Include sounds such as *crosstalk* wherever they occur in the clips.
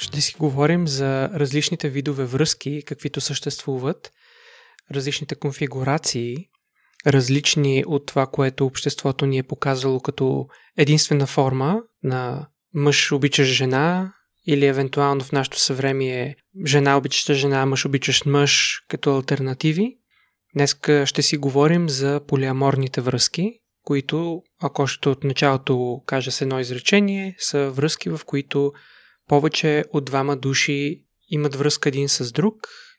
Ще си говорим за различните видове връзки, каквито съществуват, различните конфигурации, различни от това, което обществото ни е показало като единствена форма на мъж обичаш жена или евентуално в нашето съвремие жена обичаща жена, мъж обичащ мъж като альтернативи. Днес ще си говорим за полиаморните връзки, които, ако ще от началото кажа с едно изречение, са връзки, в които повече от двама души имат връзка един с друг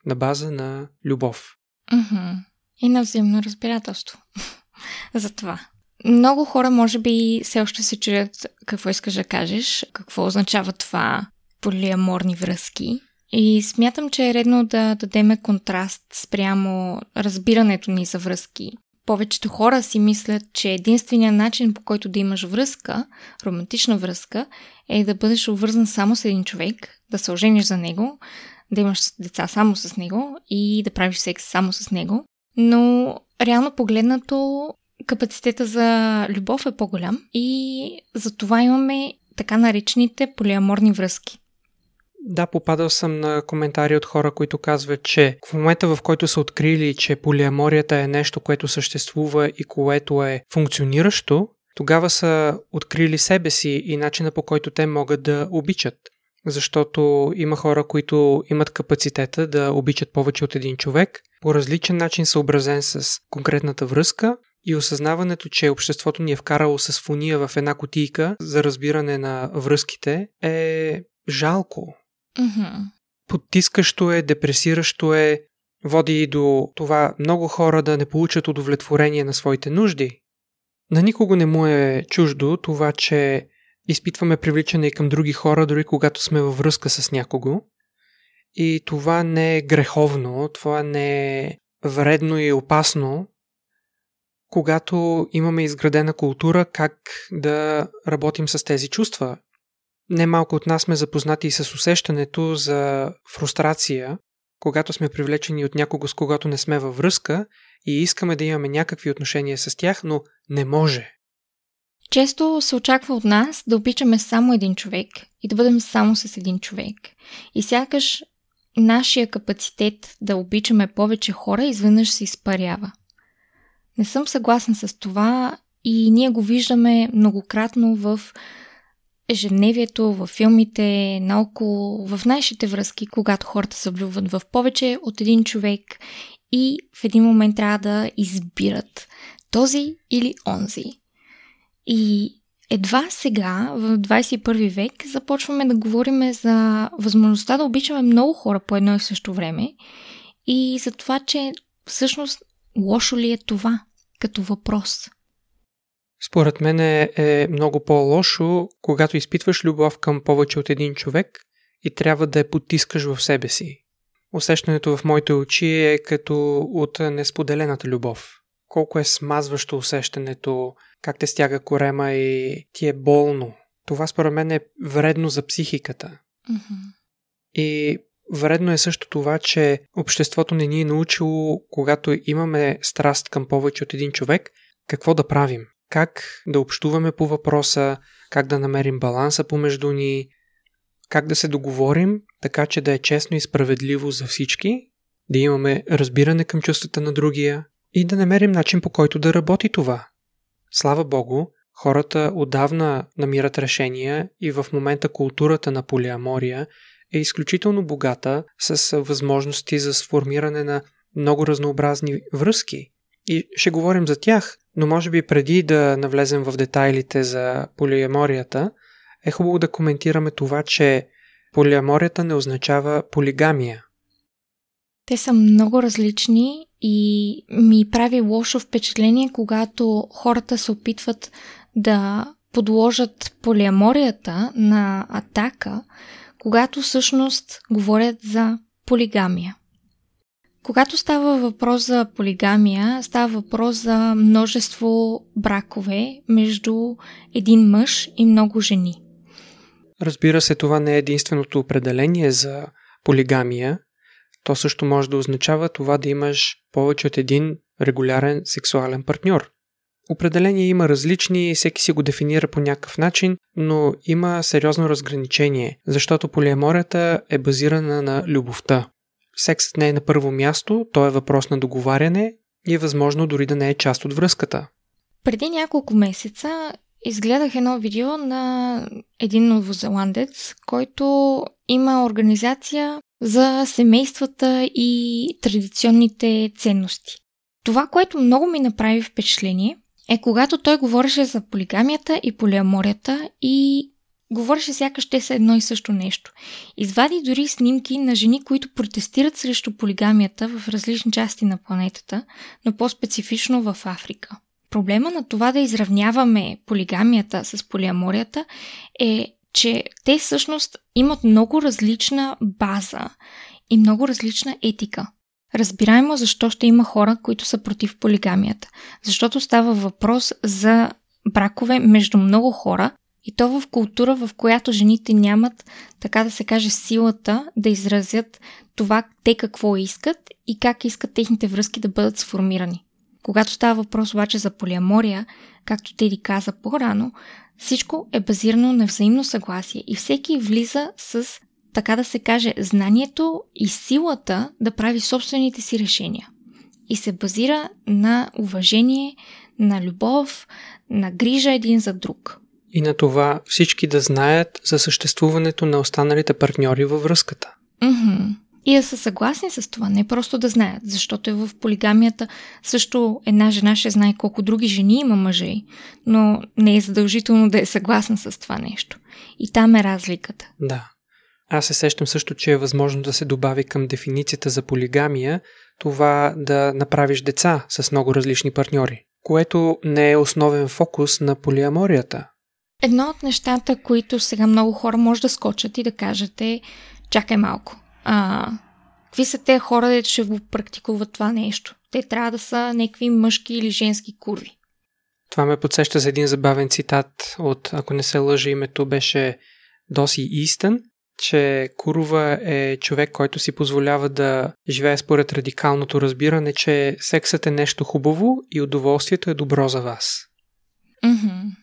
на база на любов. Mm-hmm. И на взаимно разбирателство. *laughs* За това. Много хора, може би, все още се чуят какво искаш да кажеш, какво означава това полиаморни връзки. И смятам, че е редно да дадеме контраст спрямо разбирането ни за връзки. Повечето хора си мислят, че единственият начин по който да имаш връзка, романтична връзка, е да бъдеш обвързан само с един човек, да се ожениш за него, да имаш деца само с него и да правиш секс само с него. Но реално погледнато капацитета за любов е по-голям и за това имаме така наречените полиаморни връзки. Да, попадал съм на коментари от хора, които казват, че в момента в който са открили, че полиаморията е нещо, което съществува и което е функциониращо, тогава са открили себе си и начина по който те могат да обичат. Защото има хора, които имат капацитета да обичат повече от един човек, по различен начин съобразен с конкретната връзка и осъзнаването, че обществото ни е вкарало с фуния в една кутийка за разбиране на връзките е жалко. Mm-hmm. Потискащо е, депресиращо е, води и до това много хора да не получат удовлетворение на своите нужди. На никого не му е чуждо това, че изпитваме привличане и към други хора, дори когато сме във връзка с някого. И това не е греховно, това не е вредно и опасно, когато имаме изградена култура как да работим с тези чувства. Немалко от нас сме запознати и с усещането за фрустрация, когато сме привлечени от някого, с когото не сме във връзка и искаме да имаме някакви отношения с тях, но не може. Често се очаква от нас да обичаме само един човек и да бъдем само с един човек. И сякаш нашия капацитет да обичаме повече хора изведнъж се изпарява. Не съм съгласен с това и ние го виждаме многократно в ежедневието, в филмите, наоколо, в нашите връзки, когато хората се влюбват в повече от един човек и в един момент трябва да избират този или онзи. И едва сега, в 21 век, започваме да говорим за възможността да обичаме много хора по едно и също време и за това, че всъщност лошо ли е това като въпрос. Според мен е, е много по-лошо, когато изпитваш любов към повече от един човек и трябва да я потискаш в себе си. Усещането в моите очи е като от несподелената любов. Колко е смазващо усещането, как те стяга корема и ти е болно. Това според мен е вредно за психиката. Mm-hmm. И вредно е също това, че обществото не ни е научило, когато имаме страст към повече от един човек, какво да правим. Как да общуваме по въпроса, как да намерим баланса помежду ни, как да се договорим, така че да е честно и справедливо за всички, да имаме разбиране към чувствата на другия и да намерим начин по който да работи това. Слава Богу, хората отдавна намират решения и в момента културата на полиамория е изключително богата с възможности за сформиране на много разнообразни връзки. И ще говорим за тях, но може би преди да навлезем в детайлите за полиаморията, е хубаво да коментираме това, че полиаморията не означава полигамия. Те са много различни и ми прави лошо впечатление, когато хората се опитват да подложат полиаморията на атака, когато всъщност говорят за полигамия. Когато става въпрос за полигамия, става въпрос за множество бракове между един мъж и много жени. Разбира се, това не е единственото определение за полигамия. То също може да означава това да имаш повече от един регулярен сексуален партньор. Определение има различни, всеки си го дефинира по някакъв начин, но има сериозно разграничение, защото полиаморията е базирана на любовта. Сексът не е на първо място, то е въпрос на договаряне и е възможно дори да не е част от връзката. Преди няколко месеца изгледах едно видео на един новозеландец, който има организация за семействата и традиционните ценности. Това, което много ми направи впечатление, е когато той говореше за полигамията и полиаморията и говореше сякаш те са едно и също нещо. Извади дори снимки на жени, които протестират срещу полигамията в различни части на планетата, но по-специфично в Африка. Проблема на това да изравняваме полигамията с полиаморията е, че те всъщност имат много различна база и много различна етика. Разбираемо защо ще има хора, които са против полигамията. Защото става въпрос за бракове между много хора и то в култура, в която жените нямат, така да се каже, силата да изразят това те какво искат и как искат техните връзки да бъдат сформирани. Когато става въпрос обаче за полиамория, както Теди каза по-рано, всичко е базирано на взаимно съгласие и всеки влиза с, така да се каже, знанието и силата да прави собствените си решения. И се базира на уважение, на любов, на грижа един за друг. И на това всички да знаят за съществуването на останалите партньори във връзката. Mm-hmm и да са съгласни с това, не просто да знаят, защото е в полигамията също една жена ще знае колко други жени има мъже, но не е задължително да е съгласна с това нещо. И там е разликата. Да. Аз се сещам също, че е възможно да се добави към дефиницията за полигамия това да направиш деца с много различни партньори, което не е основен фокус на полиаморията. Едно от нещата, които сега много хора може да скочат и да кажете, чакай малко, а, какви са те хора, де ще го практикуват това нещо? Те трябва да са някакви мъжки или женски курви. Това ме подсеща за един забавен цитат от, ако не се лъжа, името беше Доси Истън, че Курова е човек, който си позволява да живее според радикалното разбиране, че сексът е нещо хубаво и удоволствието е добро за вас. Mm-hmm.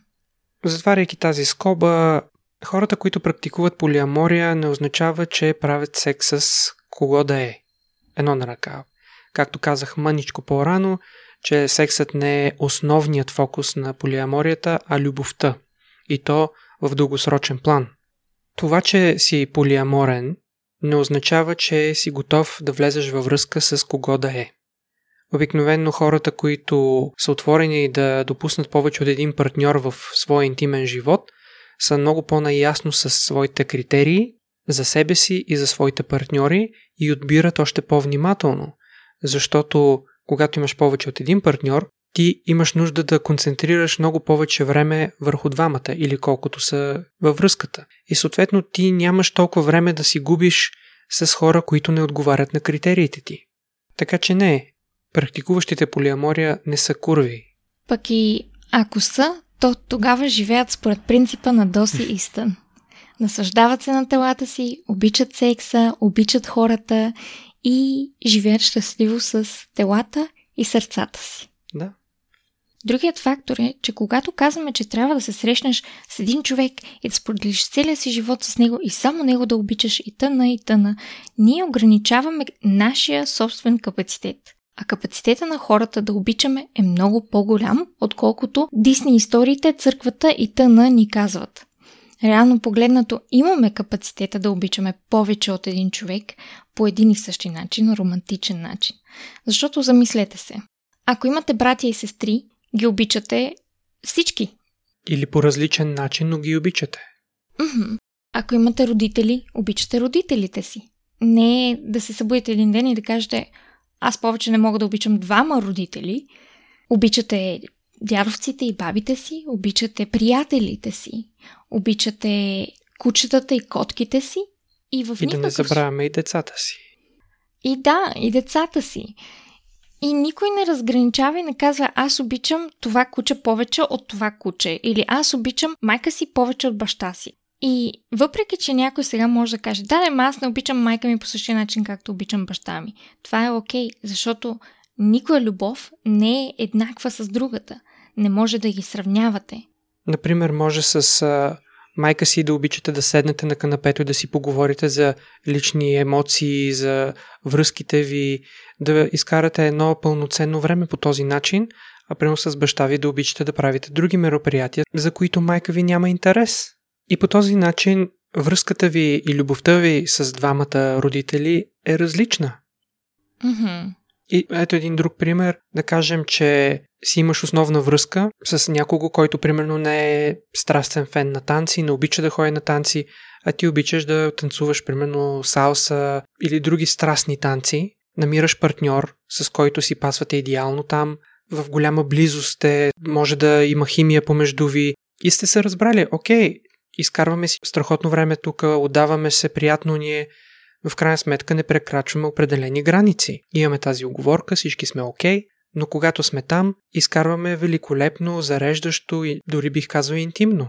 Затваряйки тази скоба, Хората, които практикуват полиамория, не означава, че правят секс с кого да е. Едно на ръка. Както казах мъничко по-рано, че сексът не е основният фокус на полиаморията, а любовта. И то в дългосрочен план. Това, че си полиаморен, не означава, че си готов да влезеш във връзка с кого да е. Обикновенно хората, които са отворени да допуснат повече от един партньор в своя интимен живот, са много по-наясно с своите критерии за себе си и за своите партньори и отбират още по-внимателно. Защото когато имаш повече от един партньор, ти имаш нужда да концентрираш много повече време върху двамата или колкото са във връзката. И съответно ти нямаш толкова време да си губиш с хора, които не отговарят на критериите ти. Така че не, практикуващите полиамория не са курви. Пък и ако са, то тогава живеят според принципа на Доси Истън. Насъждават се на телата си, обичат секса, обичат хората и живеят щастливо с телата и сърцата си. Да. Другият фактор е, че когато казваме, че трябва да се срещнеш с един човек и да споделиш целия си живот с него и само него да обичаш и тъна и тъна, ние ограничаваме нашия собствен капацитет а капацитета на хората да обичаме е много по-голям, отколкото Дисни историите, църквата и тъна ни казват. Реално погледнато имаме капацитета да обичаме повече от един човек по един и същи начин, романтичен начин. Защото замислете се, ако имате братя и сестри, ги обичате всички. Или по различен начин, но ги обичате. Ако имате родители, обичате родителите си. Не е да се събудите един ден и да кажете – аз повече не мога да обичам двама родители. Обичате дядовците и бабите си, обичате приятелите си, обичате кучетата и котките си и в И да не забравяме и децата си. И да, и децата си. И никой не разграничава и не казва аз обичам това куче повече от това куче. Или аз обичам майка си повече от баща си. И въпреки, че някой сега може да каже, да, не, аз не обичам майка ми по същия начин, както обичам баща ми. Това е окей, okay, защото никоя любов не е еднаква с другата. Не може да ги сравнявате. Например, може с а, майка си да обичате да седнете на канапето и да си поговорите за лични емоции, за връзките ви, да изкарате едно пълноценно време по този начин, а прямо с баща ви да обичате да правите други мероприятия, за които майка ви няма интерес. И по този начин връзката ви и любовта ви с двамата родители е различна. Mm-hmm. И ето един друг пример. Да кажем, че си имаш основна връзка с някого, който примерно не е страстен фен на танци, не обича да ходи на танци, а ти обичаш да танцуваш примерно салса или други страстни танци. Намираш партньор, с който си пасвате идеално там, в голяма близост е, може да има химия помежду ви и сте се разбрали, окей, изкарваме си страхотно време тук, отдаваме се, приятно ни но в крайна сметка не прекрачваме определени граници. Имаме тази оговорка, всички сме окей, но когато сме там, изкарваме великолепно, зареждащо и дори бих казал интимно.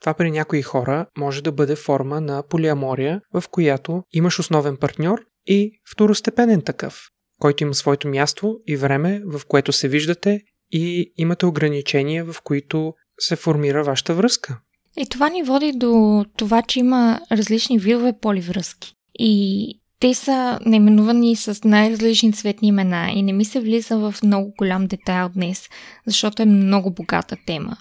Това при някои хора може да бъде форма на полиамория, в която имаш основен партньор и второстепенен такъв, който има своето място и време, в което се виждате и имате ограничения, в които се формира вашата връзка. И това ни води до това, че има различни видове поливръзки. И те са наименувани с най-различни цветни имена и не ми се влиза в много голям детайл днес, защото е много богата тема.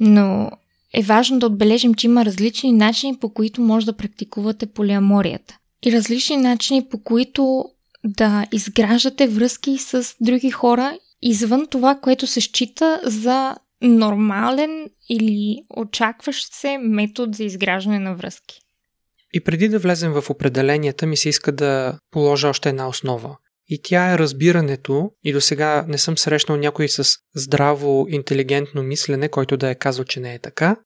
Но е важно да отбележим, че има различни начини, по които може да практикувате полиаморията. И различни начини, по които да изграждате връзки с други хора извън това, което се счита за нормален или очакващ се метод за изграждане на връзки. И преди да влезем в определенията, ми се иска да положа още една основа. И тя е разбирането, и до сега не съм срещнал някой с здраво, интелигентно мислене, който да е казал, че не е така,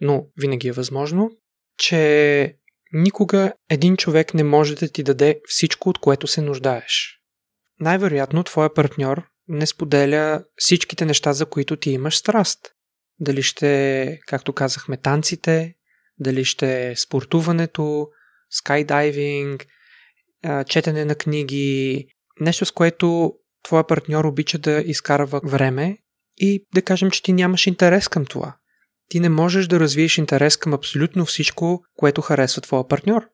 но винаги е възможно, че никога един човек не може да ти даде всичко, от което се нуждаеш. Най-вероятно твоя партньор не споделя всичките неща, за които ти имаш страст. Дали ще, както казахме, танците, дали ще спортуването, скайдайвинг, четене на книги, нещо с което твоя партньор обича да изкарва време и да кажем, че ти нямаш интерес към това. Ти не можеш да развиеш интерес към абсолютно всичко, което харесва твоя партньор.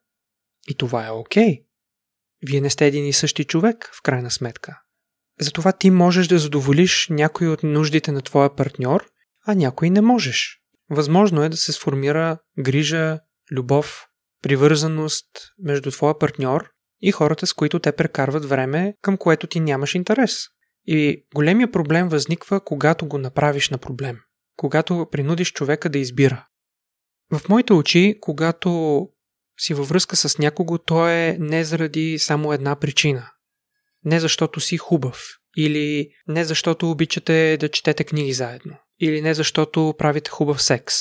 И това е окей. Okay. Вие не сте един и същи човек, в крайна сметка. Затова ти можеш да задоволиш някои от нуждите на твоя партньор, а някои не можеш. Възможно е да се сформира грижа, любов, привързаност между твоя партньор и хората, с които те прекарват време, към което ти нямаш интерес. И големия проблем възниква, когато го направиш на проблем. Когато принудиш човека да избира. В моите очи, когато си във връзка с някого, то е не заради само една причина. Не защото си хубав. Или не защото обичате да четете книги заедно или не защото правите хубав секс.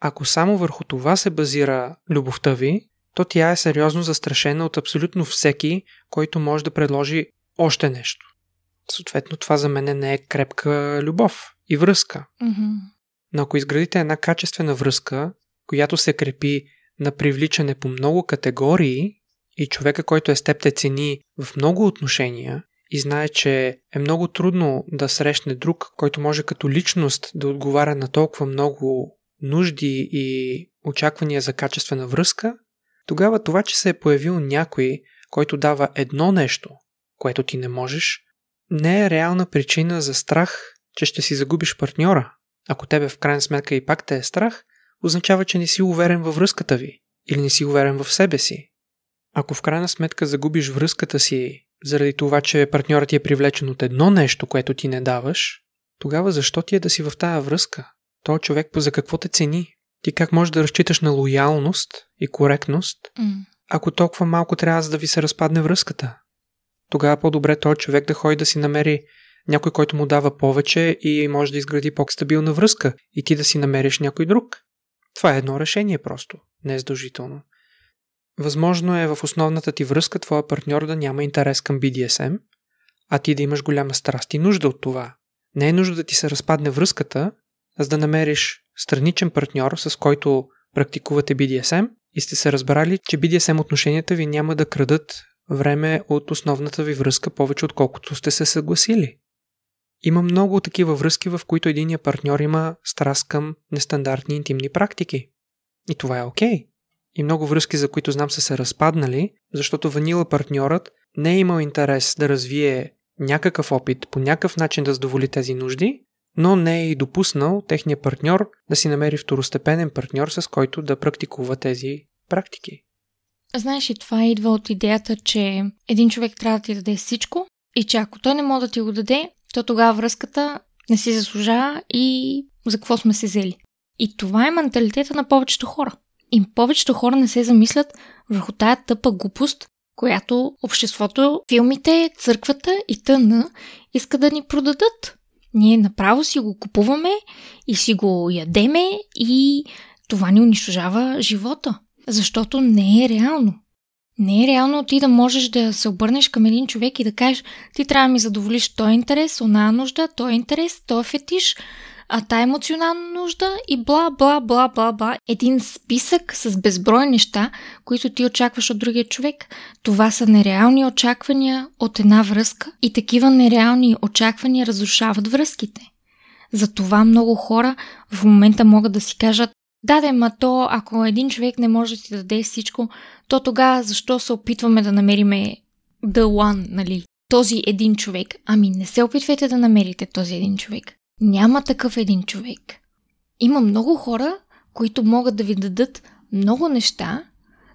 Ако само върху това се базира любовта ви, то тя е сериозно застрашена от абсолютно всеки, който може да предложи още нещо. Съответно, това за мен не е крепка любов и връзка. Mm-hmm. Но ако изградите една качествена връзка, която се крепи на привличане по много категории и човека, който е с теб те цени в много отношения и знае, че е много трудно да срещне друг, който може като личност да отговаря на толкова много нужди и очаквания за качествена връзка, тогава това, че се е появил някой, който дава едно нещо, което ти не можеш, не е реална причина за страх, че ще си загубиш партньора. Ако тебе в крайна сметка и пак те е страх, означава, че не си уверен във връзката ви или не си уверен в себе си. Ако в крайна сметка загубиш връзката си заради това, че партньорът ти е привлечен от едно нещо, което ти не даваш, тогава защо ти е да си в тая връзка? Той човек за какво те цени? Ти как можеш да разчиташ на лоялност и коректност, mm. ако толкова малко трябва за да ви се разпадне връзката? Тогава по-добре този човек да ходи да си намери някой, който му дава повече и може да изгради по-стабилна връзка и ти да си намериш някой друг. Това е едно решение просто, не е задължително. Възможно е в основната ти връзка твоя партньор да няма интерес към BDSM, а ти да имаш голяма страст и нужда от това. Не е нужда да ти се разпадне връзката, за да намериш страничен партньор, с който практикувате BDSM и сте се разбрали, че BDSM отношенията ви няма да крадат време от основната ви връзка повече отколкото сте се съгласили. Има много такива връзки, в които единия партньор има страст към нестандартни интимни практики. И това е окей. Okay. И много връзки, за които знам са се разпаднали, защото ванила партньорът не е имал интерес да развие някакъв опит по някакъв начин да задоволи тези нужди, но не е и допуснал техния партньор да си намери второстепенен партньор, с който да практикува тези практики. Знаеш и това идва от идеята, че един човек трябва да ти даде всичко и че ако той не може да ти го даде, то тогава връзката не си заслужава и за какво сме се взели. И това е менталитета на повечето хора. И повечето хора не се замислят върху тая тъпа глупост, която обществото, филмите, църквата и тъна иска да ни продадат. Ние направо си го купуваме и си го ядеме и това ни унищожава живота. Защото не е реално. Не е реално ти да можеш да се обърнеш към един човек и да кажеш ти трябва да ми задоволиш този интерес, она нужда, този интерес, този фетиш, а та емоционална нужда и бла, бла, бла, бла, бла. Един списък с безброй неща, които ти очакваш от другия човек. Това са нереални очаквания от една връзка и такива нереални очаквания разрушават връзките. Затова много хора в момента могат да си кажат да, да, ма то, ако един човек не може да ти даде всичко, то тогава защо се опитваме да намериме the one, нали? Този един човек. Ами не се опитвайте да намерите този един човек. Няма такъв един човек. Има много хора, които могат да ви дадат много неща,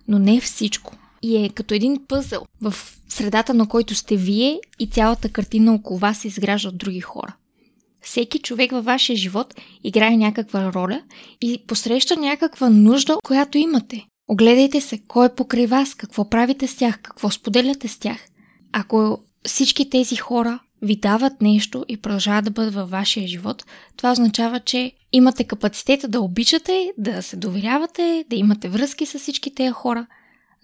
но не всичко. И е като един пъзъл в средата на който сте вие и цялата картина около вас се изгражда от други хора. Всеки човек във вашия живот играе някаква роля и посреща някаква нужда, която имате. Огледайте се кой е покрай вас, какво правите с тях, какво споделяте с тях. Ако всички тези хора ви дават нещо и продължават да бъдат във вашия живот, това означава, че имате капацитета да обичате, да се доверявате, да имате връзки с всички тези хора.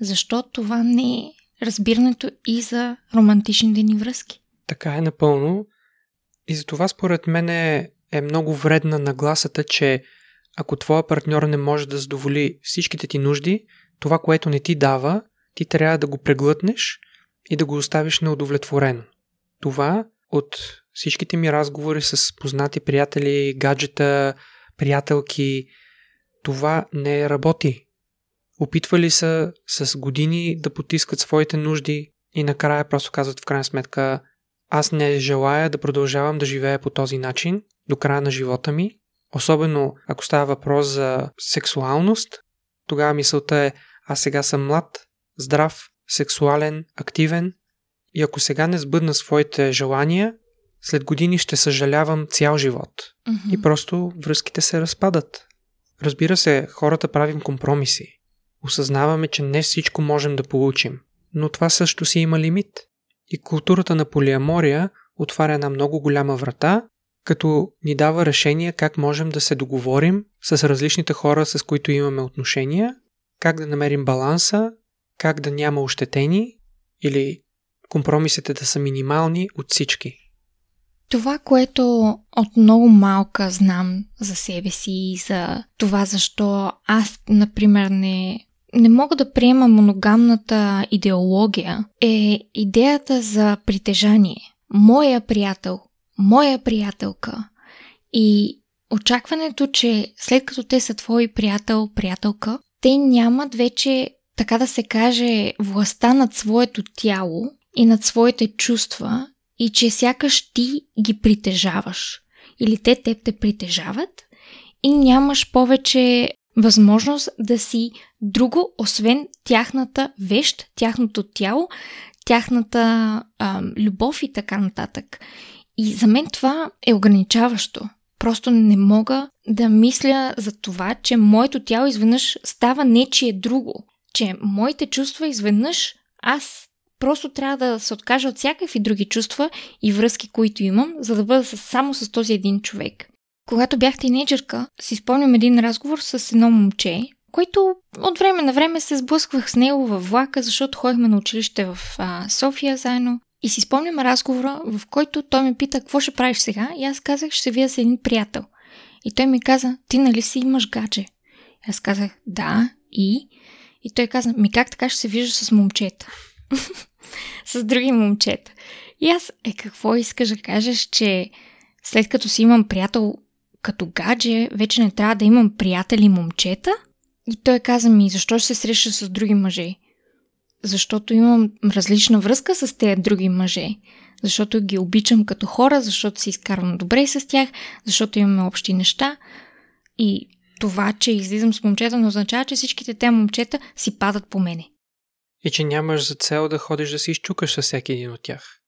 Защо това не е разбирането и за романтичните ни връзки? Така е напълно. И за това според мен е, е много вредна нагласата, че ако твоя партньор не може да задоволи всичките ти нужди, това, което не ти дава, ти трябва да го преглътнеш и да го оставиш неудовлетворено. Това от всичките ми разговори с познати приятели, гаджета, приятелки, това не работи. Опитвали са с години да потискат своите нужди и накрая просто казват в крайна сметка аз не желая да продължавам да живея по този начин до края на живота ми, особено ако става въпрос за сексуалност, тогава мисълта е аз сега съм млад, здрав, сексуален, активен и ако сега не сбъдна своите желания, след години ще съжалявам цял живот. Mm-hmm. И просто връзките се разпадат. Разбира се, хората правим компромиси. Осъзнаваме, че не всичко можем да получим. Но това също си има лимит. И културата на полиамория отваря една много голяма врата, като ни дава решение как можем да се договорим с различните хора, с които имаме отношения, как да намерим баланса, как да няма ощетени или компромисите да са минимални от всички. Това, което от много малка знам за себе си и за това защо аз, например, не не мога да приема моногамната идеология е идеята за притежание. Моя приятел, моя приятелка и очакването, че след като те са твой приятел, приятелка, те нямат вече, така да се каже, властта над своето тяло и над своите чувства и че сякаш ти ги притежаваш или те теб те притежават и нямаш повече възможност да си друго, освен тяхната вещ, тяхното тяло, тяхната а, любов и така нататък. И за мен това е ограничаващо. Просто не мога да мисля за това, че моето тяло изведнъж става нечие друго. Че моите чувства изведнъж аз просто трябва да се откажа от всякакви други чувства и връзки, които имам, за да бъда само с този един човек. Когато бях тинейджърка, си спомням един разговор с едно момче, който от време на време се сблъсквах с него във влака, защото ходихме на училище в а, София заедно. И си спомням разговора, в който той ме пита какво ще правиш сега и аз казах, ще се вия с един приятел. И той ми каза, ти нали си имаш гадже? Аз казах, да, и? И той каза, ми как така ще се вижда с момчета? *laughs* с други момчета. И аз, е, какво искаш да кажеш, че след като си имам приятел като гадже, вече не трябва да имам приятели момчета? И той каза ми, защо ще се среща с други мъже? Защото имам различна връзка с тези други мъже. Защото ги обичам като хора, защото си изкарвам добре с тях, защото имаме общи неща. И това, че излизам с момчета, не означава, че всичките те момчета си падат по мене. И че нямаш за цел да ходиш да се изчукаш с всеки един от тях.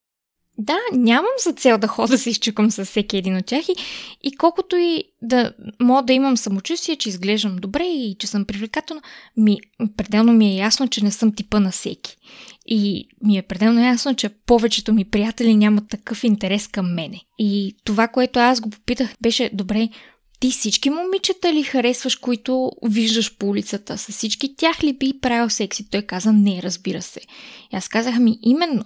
Да, нямам за цел да хода да се изчукам с всеки един от тях и, и колкото и да мога да имам самочувствие, че изглеждам добре и че съм привлекателна, ми, пределно ми е ясно, че не съм типа на всеки. И ми е пределно ясно, че повечето ми приятели нямат такъв интерес към мене. И това, което аз го попитах, беше добре, ти всички момичета ли харесваш, които виждаш по улицата? С всички тях ли би правил секси? Той каза, не, разбира се. И аз казах ми, именно.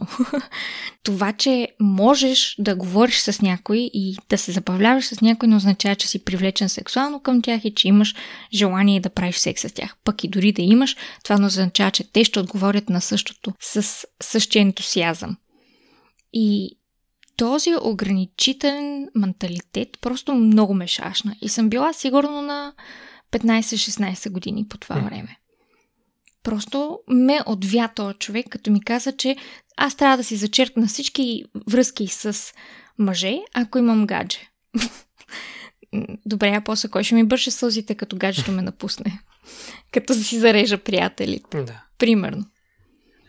*laughs* Това, че можеш да говориш с някой и да се забавляваш с някой, не означава, че си привлечен сексуално към тях и че имаш желание да правиш секс с тях. Пък и дори да имаш, това не означава, че те ще отговорят на същото с същия ентусиазъм. И този ограничителен менталитет просто много ме шашна. И съм била сигурно на 15-16 години по това време. Просто ме отвя този човек, като ми каза, че аз трябва да си зачеркна всички връзки с мъже, ако имам гадже. *laughs* Добре, а после кой ще ми бърше сълзите, като гаджето ме напусне? *laughs* като си зарежа приятелите. Да. Примерно.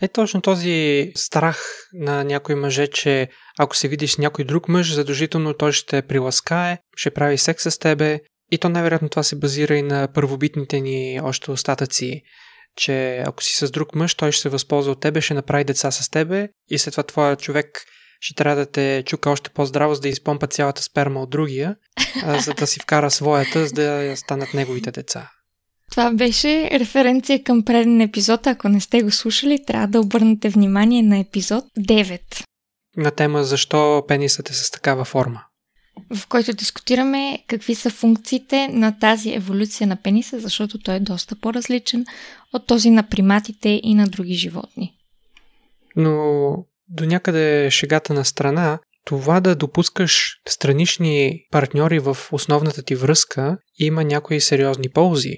Е точно този страх на някои мъже, че ако се видиш с някой друг мъж, задължително той ще приласкае, ще прави секс с тебе. И то най-вероятно това се базира и на първобитните ни още остатъци, че ако си с друг мъж, той ще се възползва от тебе, ще направи деца с тебе и след това твоя човек ще трябва да те чука още по-здраво, за да изпомпа цялата сперма от другия, за да си вкара своята, за да станат неговите деца. Това беше референция към преден епизод. Ако не сте го слушали, трябва да обърнете внимание на епизод 9. На тема защо пенисът е с такава форма. В който дискутираме какви са функциите на тази еволюция на пениса, защото той е доста по-различен от този на приматите и на други животни. Но до някъде шегата на страна, това да допускаш странични партньори в основната ти връзка има някои сериозни ползи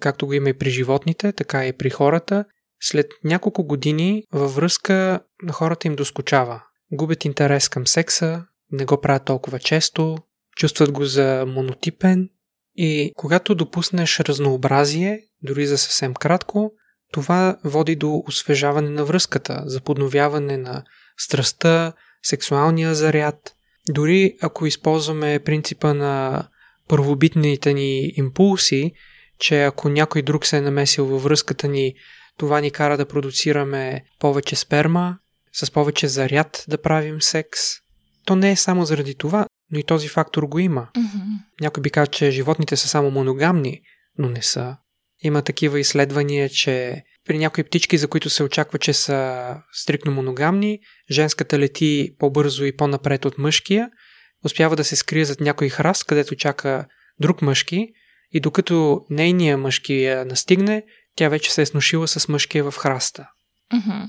както го има и при животните, така и при хората, след няколко години във връзка на хората им доскочава. Губят интерес към секса, не го правят толкова често, чувстват го за монотипен и когато допуснеш разнообразие, дори за съвсем кратко, това води до освежаване на връзката, за подновяване на страстта, сексуалния заряд. Дори ако използваме принципа на първобитните ни импулси, че ако някой друг се е намесил във връзката ни, това ни кара да продуцираме повече сперма, с повече заряд да правим секс. То не е само заради това, но и този фактор го има. Mm-hmm. Някой би казал, че животните са само моногамни, но не са. Има такива изследвания, че при някои птички, за които се очаква, че са стрикно моногамни, женската лети по-бързо и по-напред от мъжкия, успява да се скрие зад някой храст, където чака друг мъжки и докато нейния мъжки я настигне, тя вече се е сношила с мъжкия в храста. Mm-hmm.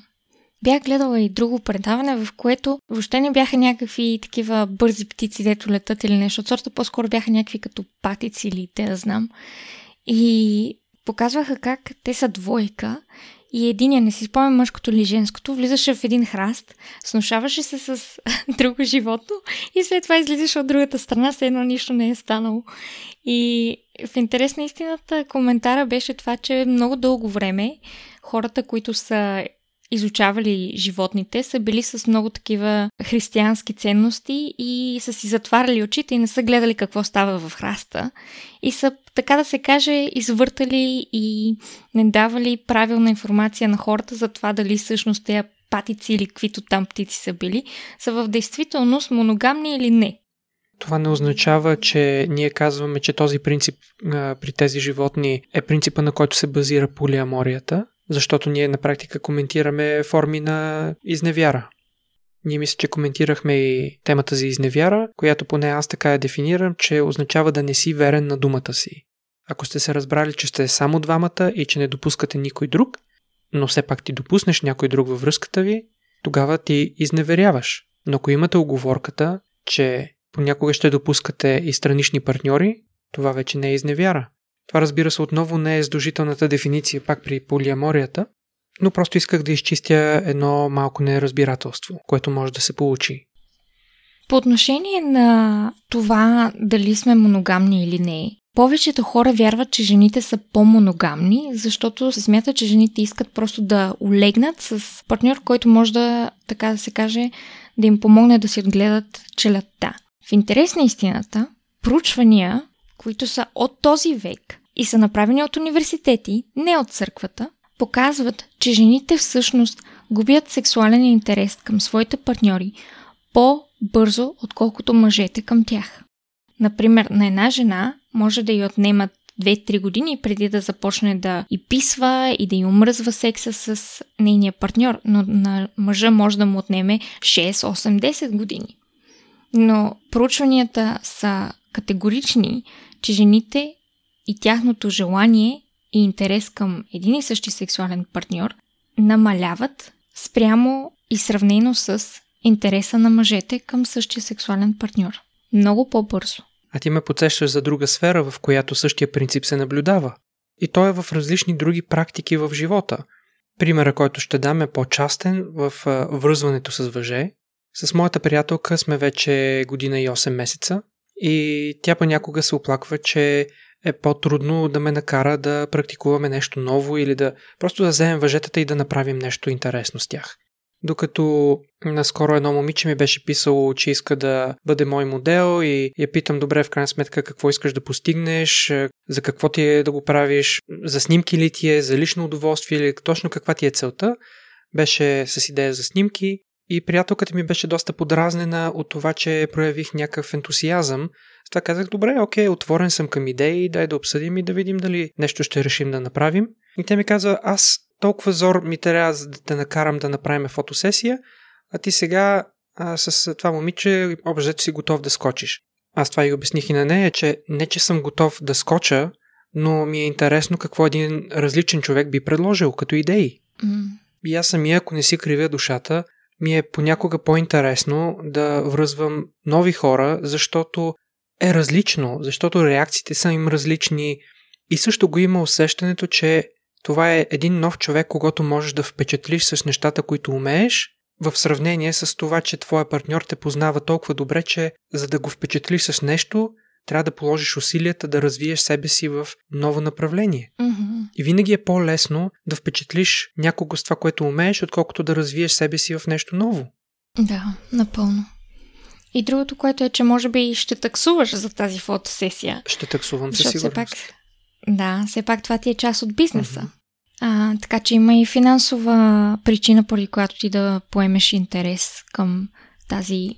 Бях гледала и друго предаване, в което въобще не бяха някакви такива бързи птици, дето летат или нещо от сорта, по-скоро бяха някакви като патици или те да знам. И показваха как те са двойка и единия, не си спомням мъжкото или женското, влизаше в един храст, снушаваше се с *laughs* друго животно и след това излизаше от другата страна, все едно нищо не е станало. И в интерес на истината коментара беше това, че много дълго време хората, които са изучавали животните, са били с много такива християнски ценности и са си затваряли очите и не са гледали какво става в храста. И са, така да се каже, извъртали и не давали правилна информация на хората за това дали всъщност тези патици или каквито там птици са били, са в действителност моногамни или не. Това не означава, че ние казваме, че този принцип а, при тези животни е принципа, на който се базира полиаморията, защото ние на практика коментираме форми на изневяра. Ние мисля, че коментирахме и темата за изневяра, която поне аз така я дефинирам, че означава да не си верен на думата си. Ако сте се разбрали, че сте само двамата и че не допускате никой друг, но все пак ти допуснеш някой друг във връзката ви, тогава ти изневеряваш. Но ако имате оговорката, че понякога ще допускате и странични партньори, това вече не е изневяра. Това разбира се отново не е задължителната дефиниция пак при полиаморията, но просто исках да изчистя едно малко неразбирателство, което може да се получи. По отношение на това дали сме моногамни или не, повечето хора вярват, че жените са по-моногамни, защото се смята, че жените искат просто да олегнат с партньор, който може да, така да се каже, да им помогне да си отгледат челята. В интерес на истината, проучвания, които са от този век и са направени от университети, не от църквата, показват, че жените всъщност губят сексуален интерес към своите партньори по-бързо, отколкото мъжете към тях. Например, на една жена може да й отнемат 2-3 години преди да започне да и писва и да й омръзва секса с нейния партньор, но на мъжа може да му отнеме 6, 8, 10 години. Но проучванията са категорични, че жените и тяхното желание и интерес към един и същи сексуален партньор намаляват спрямо и сравнено с интереса на мъжете към същия сексуален партньор. Много по-бързо. А ти ме подсещаш за друга сфера, в която същия принцип се наблюдава. И то е в различни други практики в живота. Примера, който ще дам е по-частен в връзването с въже. С моята приятелка сме вече година и 8 месеца и тя понякога се оплаква, че е по-трудно да ме накара да практикуваме нещо ново или да просто да вземем въжетата и да направим нещо интересно с тях. Докато наскоро едно момиче ми беше писало, че иска да бъде мой модел и я питам добре в крайна сметка какво искаш да постигнеш, за какво ти е да го правиш, за снимки ли ти е, за лично удоволствие или точно каква ти е целта. Беше с идея за снимки и приятелката ми беше доста подразнена от това, че проявих някакъв ентусиазъм. С това казах, добре, окей, отворен съм към идеи, дай да обсъдим и да видим дали нещо ще решим да направим. И тя ми каза, аз толкова зор ми трябва да, да накарам да направим фотосесия, а ти сега а, с това момиче общо си готов да скочиш. Аз това и обясних и на нея, че не че съм готов да скоча, но ми е интересно какво един различен човек би предложил като идеи. Mm. И аз самия, ако не си кривя душата, ми е понякога по-интересно да връзвам нови хора, защото е различно, защото реакциите са им различни. И също го има усещането, че това е един нов човек, когато можеш да впечатлиш с нещата, които умееш, в сравнение с това, че твоя партньор те познава толкова добре, че за да го впечатлиш с нещо, трябва да положиш усилията да развиеш себе си в ново направление. Mm-hmm. И винаги е по-лесно да впечатлиш някого с това, което умееш, отколкото да развиеш себе си в нещо ново. Да, напълно. И другото, което е, че може би ще таксуваш за тази фотосесия. Ще таксувам със сигурност. Пак, да, все пак това ти е част от бизнеса. Mm-hmm. А, така че има и финансова причина, поради която ти да поемеш интерес към тази,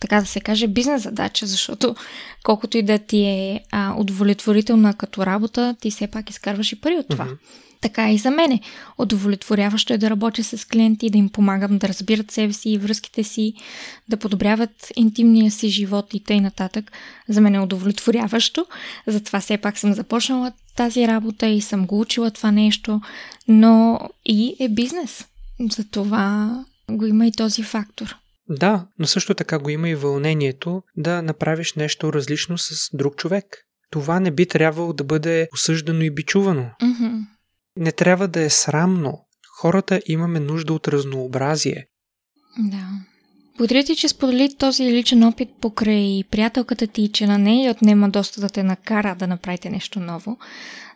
така да се каже, бизнес задача, защото колкото и да ти е а, удовлетворителна като работа, ти все пак изкарваш и пари от това. Mm-hmm. Така и за мене. Удовлетворяващо е да работя с клиенти, да им помагам да разбират себе си и връзките си, да подобряват интимния си живот и т.н. нататък. За мен е удовлетворяващо. Затова все пак съм започнала тази работа и съм го учила това нещо, но и е бизнес. Затова го има и този фактор. Да, но също така го има и вълнението да направиш нещо различно с друг човек. Това не би трябвало да бъде осъждано и бичувано. Mm-hmm. Не трябва да е срамно. Хората имаме нужда от разнообразие. Да. Благодаря ти, че сподели този личен опит покрай приятелката ти, че на нея отнема доста да те накара да направите нещо ново,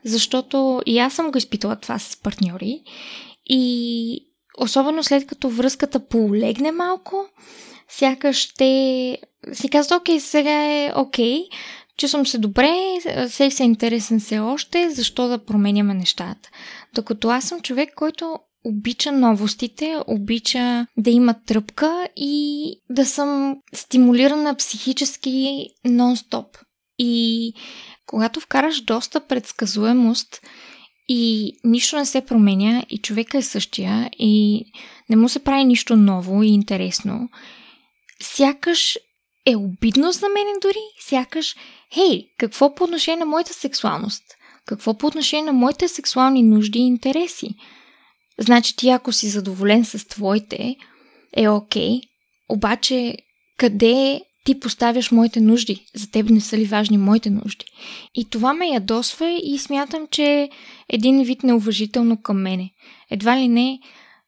защото и аз съм го изпитала това с партньори и особено след като връзката полегне малко, сякаш ще си казват, окей, сега е окей, чувствам се добре, секс е интересен се още, защо да променяме нещата. Докато аз съм човек, който обича новостите, обича да има тръпка и да съм стимулирана психически нон-стоп. И когато вкараш доста предсказуемост и нищо не се променя и човека е същия и не му се прави нищо ново и интересно, сякаш е обидно за мен дори, сякаш, хей, какво по отношение на моята сексуалност? Какво по отношение на моите сексуални нужди и интереси? Значи ти ако си задоволен с твоите, е окей, okay, обаче къде ти поставяш моите нужди? За теб не са ли важни моите нужди? И това ме ядосва и смятам, че е един вид неуважително към мене. Едва ли не,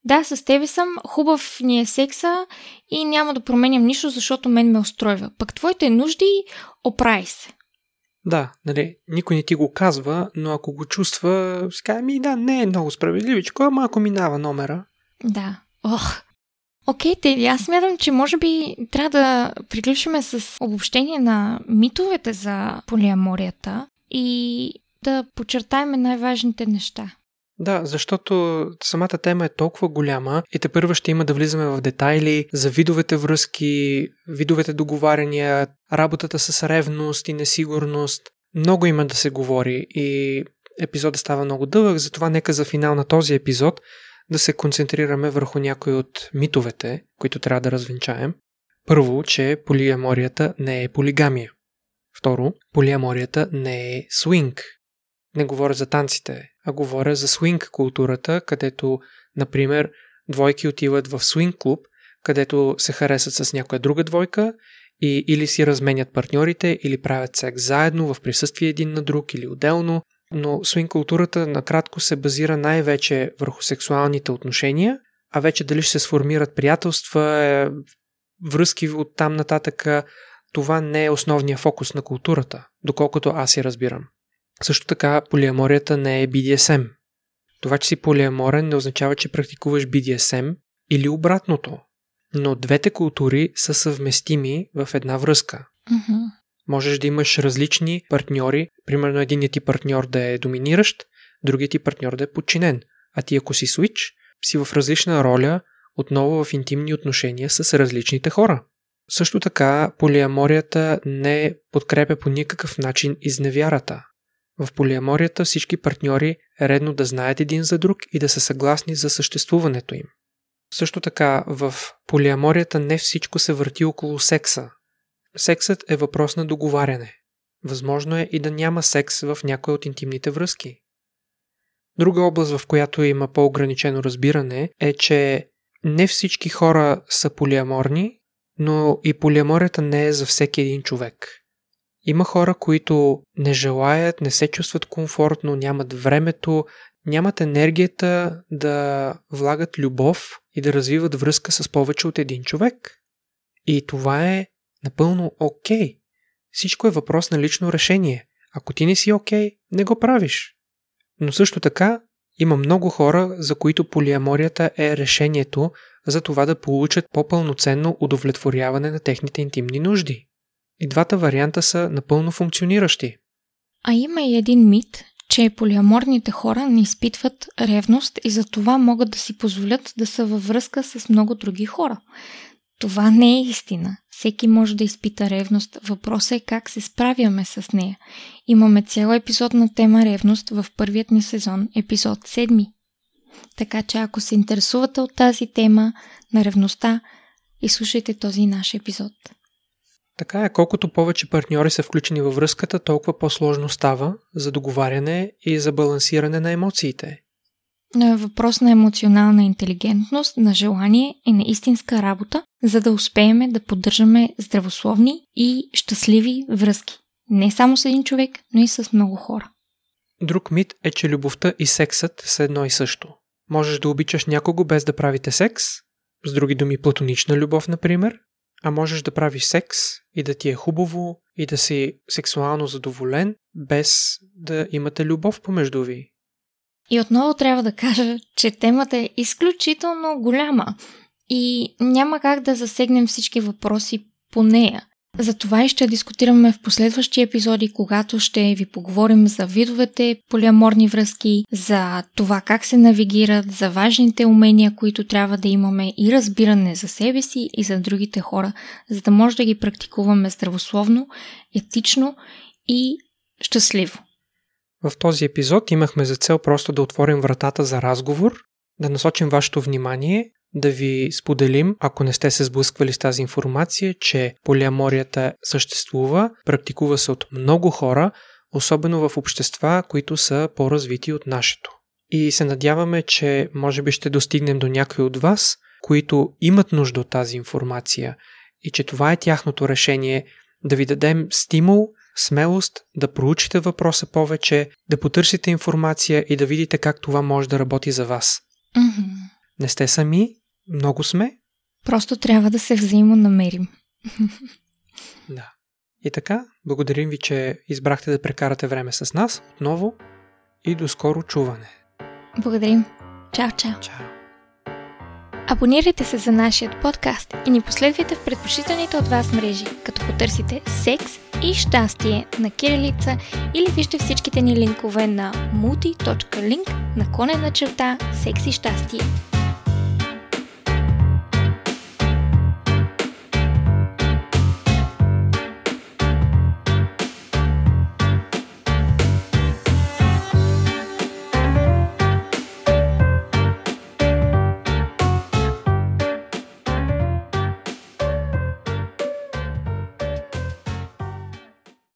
да, с тебе съм, хубав ни е секса и няма да променям нищо, защото мен ме устройва. Пък твоите нужди, оправи се. Да, нали, никой не ти го казва, но ако го чувства, ска ми да, не е много справедливичко, ама ако минава номера. Да. Ох. Окей, Теди, аз смятам, че може би трябва да приключиме с обобщение на митовете за полиаморията и да подчертаем най-важните неща. Да, защото самата тема е толкова голяма и те първо ще има да влизаме в детайли за видовете връзки, видовете договаряния, работата с ревност и несигурност. Много има да се говори и епизодът става много дълъг, затова нека за финал на този епизод да се концентрираме върху някои от митовете, които трябва да развенчаем. Първо, че полиаморията не е полигамия. Второ, полиаморията не е свинг. Не говоря за танците, а говоря за свинг културата, където, например, двойки отиват в свинг клуб, където се харесат с някоя друга двойка и или си разменят партньорите, или правят секс заедно в присъствие един на друг или отделно, но свинг културата накратко се базира най-вече върху сексуалните отношения, а вече дали ще се сформират приятелства, е, връзки от там нататък, това не е основният фокус на културата, доколкото аз я разбирам. Също така, полиаморията не е BDSM. Това, че си полиаморен, не означава, че практикуваш BDSM или обратното. Но двете култури са съвместими в една връзка. Mm-hmm. Можеш да имаш различни партньори, примерно единият ти партньор да е доминиращ, другият ти партньор да е подчинен. А ти ако си свич, си в различна роля, отново в интимни отношения с различните хора. Също така, полиаморията не подкрепя по никакъв начин изневярата. В полиаморията всички партньори е редно да знаят един за друг и да са съгласни за съществуването им. Също така, в полиаморията не всичко се върти около секса. Сексът е въпрос на договаряне. Възможно е и да няма секс в някои от интимните връзки. Друга област, в която има по-ограничено разбиране, е, че не всички хора са полиаморни, но и полиаморията не е за всеки един човек. Има хора, които не желаят, не се чувстват комфортно, нямат времето, нямат енергията да влагат любов и да развиват връзка с повече от един човек. И това е напълно окей. Okay. Всичко е въпрос на лично решение. Ако ти не си окей, okay, не го правиш. Но също така има много хора, за които полиаморията е решението за това да получат по-пълноценно удовлетворяване на техните интимни нужди. И двата варианта са напълно функциониращи. А има и един мит, че полиаморните хора не изпитват ревност и за това могат да си позволят да са във връзка с много други хора. Това не е истина. Всеки може да изпита ревност. Въпросът е как се справяме с нея. Имаме цял епизод на тема ревност в първият ни сезон, епизод 7. Така че ако се интересувате от тази тема на ревността, изслушайте този наш епизод. Така е, колкото повече партньори са включени във връзката, толкова по-сложно става за договаряне и за балансиране на емоциите. Но е въпрос на емоционална интелигентност, на желание и на истинска работа, за да успеем да поддържаме здравословни и щастливи връзки. Не само с един човек, но и с много хора. Друг мит е, че любовта и сексът са едно и също. Можеш да обичаш някого без да правите секс, с други думи платонична любов, например, а можеш да правиш секс и да ти е хубаво и да си сексуално задоволен, без да имате любов помежду ви. И отново трябва да кажа, че темата е изключително голяма и няма как да засегнем всички въпроси по нея. За това и ще дискутираме в последващи епизоди, когато ще ви поговорим за видовете полиаморни връзки, за това как се навигират, за важните умения, които трябва да имаме и разбиране за себе си и за другите хора, за да може да ги практикуваме здравословно, етично и щастливо. В този епизод имахме за цел просто да отворим вратата за разговор, да насочим вашето внимание да ви споделим, ако не сте се сблъсквали с тази информация, че полиаморията съществува, практикува се от много хора, особено в общества, които са по-развити от нашето. И се надяваме, че може би ще достигнем до някой от вас, които имат нужда от тази информация и че това е тяхното решение да ви дадем стимул, смелост да проучите въпроса повече, да потърсите информация и да видите как това може да работи за вас. Mm-hmm. Не сте сами, много сме. Просто трябва да се взаимонамерим. Да. И така, благодарим ви, че избрахте да прекарате време с нас отново и до скоро чуване. Благодарим. Чао, чао. Чао. Абонирайте се за нашия подкаст и ни последвайте в предпочитаните от вас мрежи, като потърсите секс и щастие на кирилица или вижте всичките ни линкове на multi.link наклонена черта секс и щастие.